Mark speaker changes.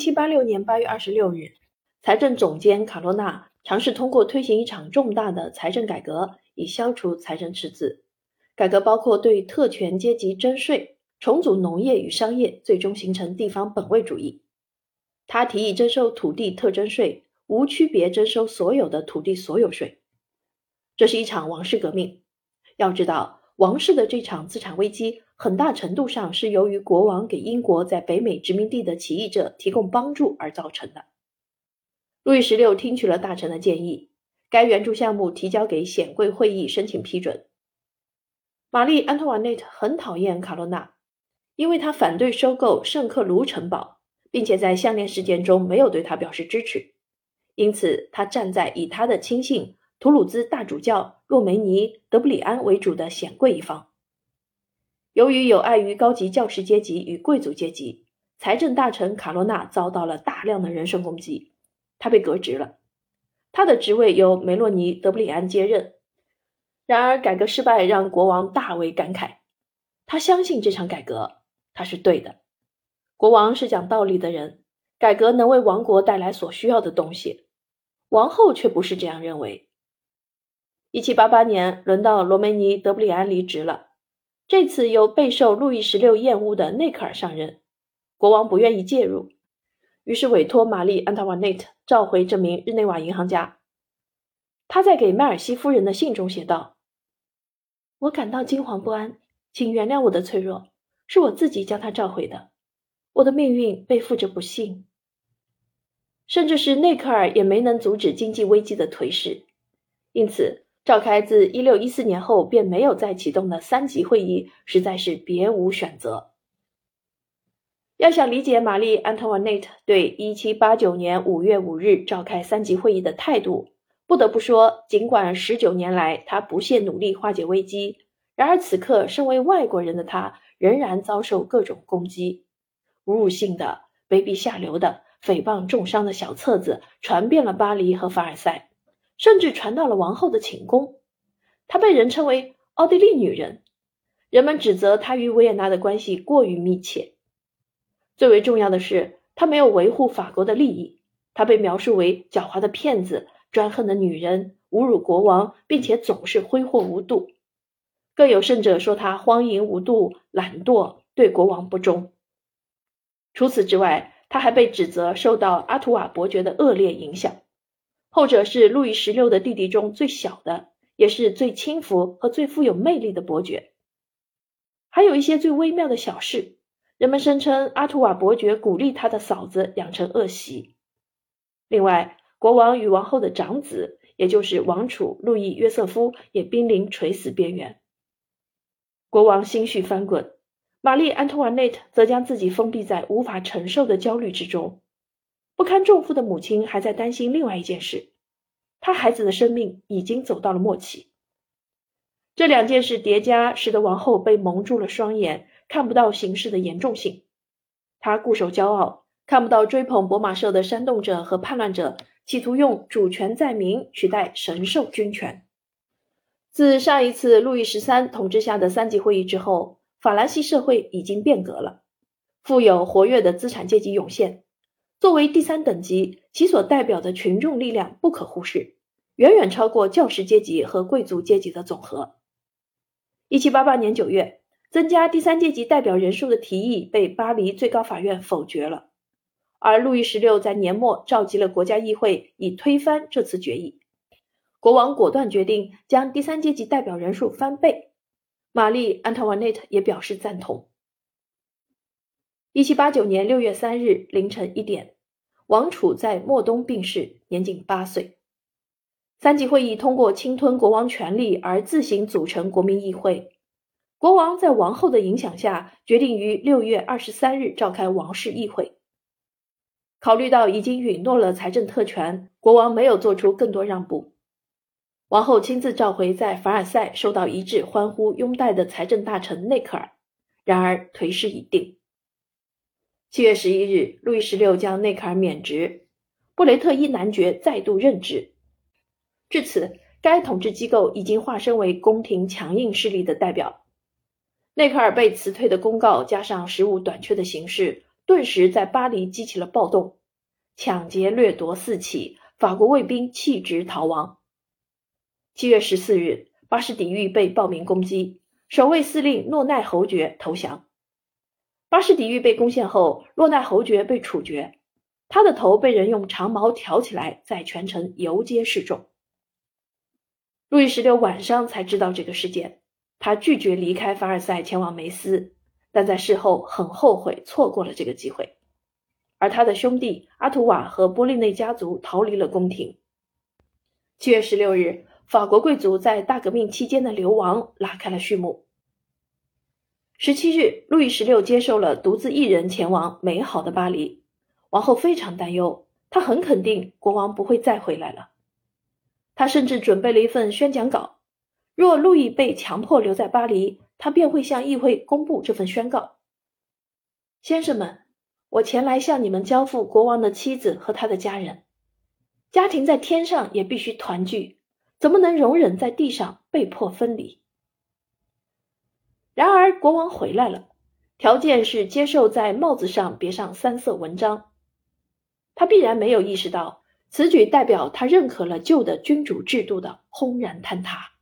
Speaker 1: 七八六年八月二十六日，财政总监卡罗纳尝试通过推行一场重大的财政改革，以消除财政赤字。改革包括对特权阶级征税、重组农业与商业，最终形成地方本位主义。他提议征收土地特征税，无区别征收所有的土地所有税。这是一场王室革命。要知道，王室的这场资产危机。很大程度上是由于国王给英国在北美殖民地的起义者提供帮助而造成的。路易十六听取了大臣的建议，该援助项目提交给显贵会议申请批准。玛丽·安托瓦内特很讨厌卡罗纳，因为他反对收购圣克卢城堡，并且在项链事件中没有对他表示支持，因此他站在以他的亲信图鲁兹大主教洛梅尼·德布里安为主的显贵一方。由于有碍于高级教师阶级与贵族阶级，财政大臣卡罗纳遭到了大量的人身攻击，他被革职了。他的职位由梅洛尼·德布里安接任。然而，改革失败让国王大为感慨。他相信这场改革，他是对的。国王是讲道理的人，改革能为王国带来所需要的东西。王后却不是这样认为。一七八八年，轮到罗梅尼·德布里安离职了。这次由备受路易十六厌恶的内克尔上任，国王不愿意介入，于是委托玛丽·安塔瓦内特召回这名日内瓦银行家。他在给麦尔西夫人的信中写道：“我感到惊惶不安，请原谅我的脆弱，是我自己将他召回的。我的命运背负着不幸，甚至是内克尔也没能阻止经济危机的颓势，因此。”召开自一六一四年后便没有再启动的三级会议，实在是别无选择。要想理解玛丽·安托瓦内特对一七八九年五月五日召开三级会议的态度，不得不说，尽管十九年来他不懈努力化解危机，然而此刻身为外国人的他仍然遭受各种攻击，侮辱性的、卑鄙下流的、诽谤重伤的小册子传遍了巴黎和凡尔赛。甚至传到了王后的寝宫，她被人称为奥地利女人，人们指责她与维也纳的关系过于密切。最为重要的是，她没有维护法国的利益，她被描述为狡猾的骗子、专横的女人，侮辱国王，并且总是挥霍无度。更有甚者说她荒淫无度、懒惰，对国王不忠。除此之外，她还被指责受到阿图瓦伯爵的恶劣影响。后者是路易十六的弟弟中最小的，也是最轻浮和最富有魅力的伯爵。还有一些最微妙的小事，人们声称阿图瓦伯爵鼓励他的嫂子养成恶习。另外，国王与王后的长子，也就是王储路易约瑟夫，也濒临垂死边缘。国王心绪翻滚，玛丽安托瓦内特则将自己封闭在无法承受的焦虑之中。不堪重负的母亲还在担心另外一件事，她孩子的生命已经走到了末期。这两件事叠加，使得王后被蒙住了双眼，看不到形势的严重性。她固守骄傲，看不到追捧博马社的煽动者和叛乱者企图用主权在民取代神授君权。自上一次路易十三统治下的三级会议之后，法兰西社会已经变革了，富有活跃的资产阶级涌现。作为第三等级，其所代表的群众力量不可忽视，远远超过教师阶级和贵族阶级的总和。一七八八年九月，增加第三阶级代表人数的提议被巴黎最高法院否决了，而路易十六在年末召集了国家议会，以推翻这次决议。国王果断决定将第三阶级代表人数翻倍，玛丽·安特瓦内特也表示赞同。一七八九年六月三日凌晨一点，王储在莫东病逝，年仅八岁。三级会议通过侵吞国王权力而自行组成国民议会。国王在王后的影响下，决定于六月二十三日召开王室议会。考虑到已经允诺了财政特权，国王没有做出更多让步。王后亲自召回在凡尔赛受到一致欢呼拥戴的财政大臣内克尔，然而颓势已定。七月十一日，路易十六将内卡尔免职，布雷特伊男爵再度任职。至此，该统治机构已经化身为宫廷强硬势力的代表。内克尔被辞退的公告，加上食物短缺的形势，顿时在巴黎激起了暴动，抢劫掠夺四起，法国卫兵弃职逃亡。七月十四日，巴士底狱被暴民攻击，守卫司令诺奈侯爵投降。巴士底狱被攻陷后，诺奈侯爵被处决，他的头被人用长矛挑起来，在全城游街示众。路易十六晚上才知道这个事件，他拒绝离开凡尔赛前往梅斯，但在事后很后悔错过了这个机会。而他的兄弟阿图瓦和波利内家族逃离了宫廷。七月十六日。法国贵族在大革命期间的流亡拉开了序幕。十七日，路易十六接受了独自一人前往美好的巴黎。王后非常担忧，她很肯定国王不会再回来了。她甚至准备了一份宣讲稿，若路易被强迫留在巴黎，他便会向议会公布这份宣告：“先生们，我前来向你们交付国王的妻子和他的家人。家庭在天上也必须团聚。”怎么能容忍在地上被迫分离？然而国王回来了，条件是接受在帽子上别上三色纹章。他必然没有意识到，此举代表他认可了旧的君主制度的轰然坍塌。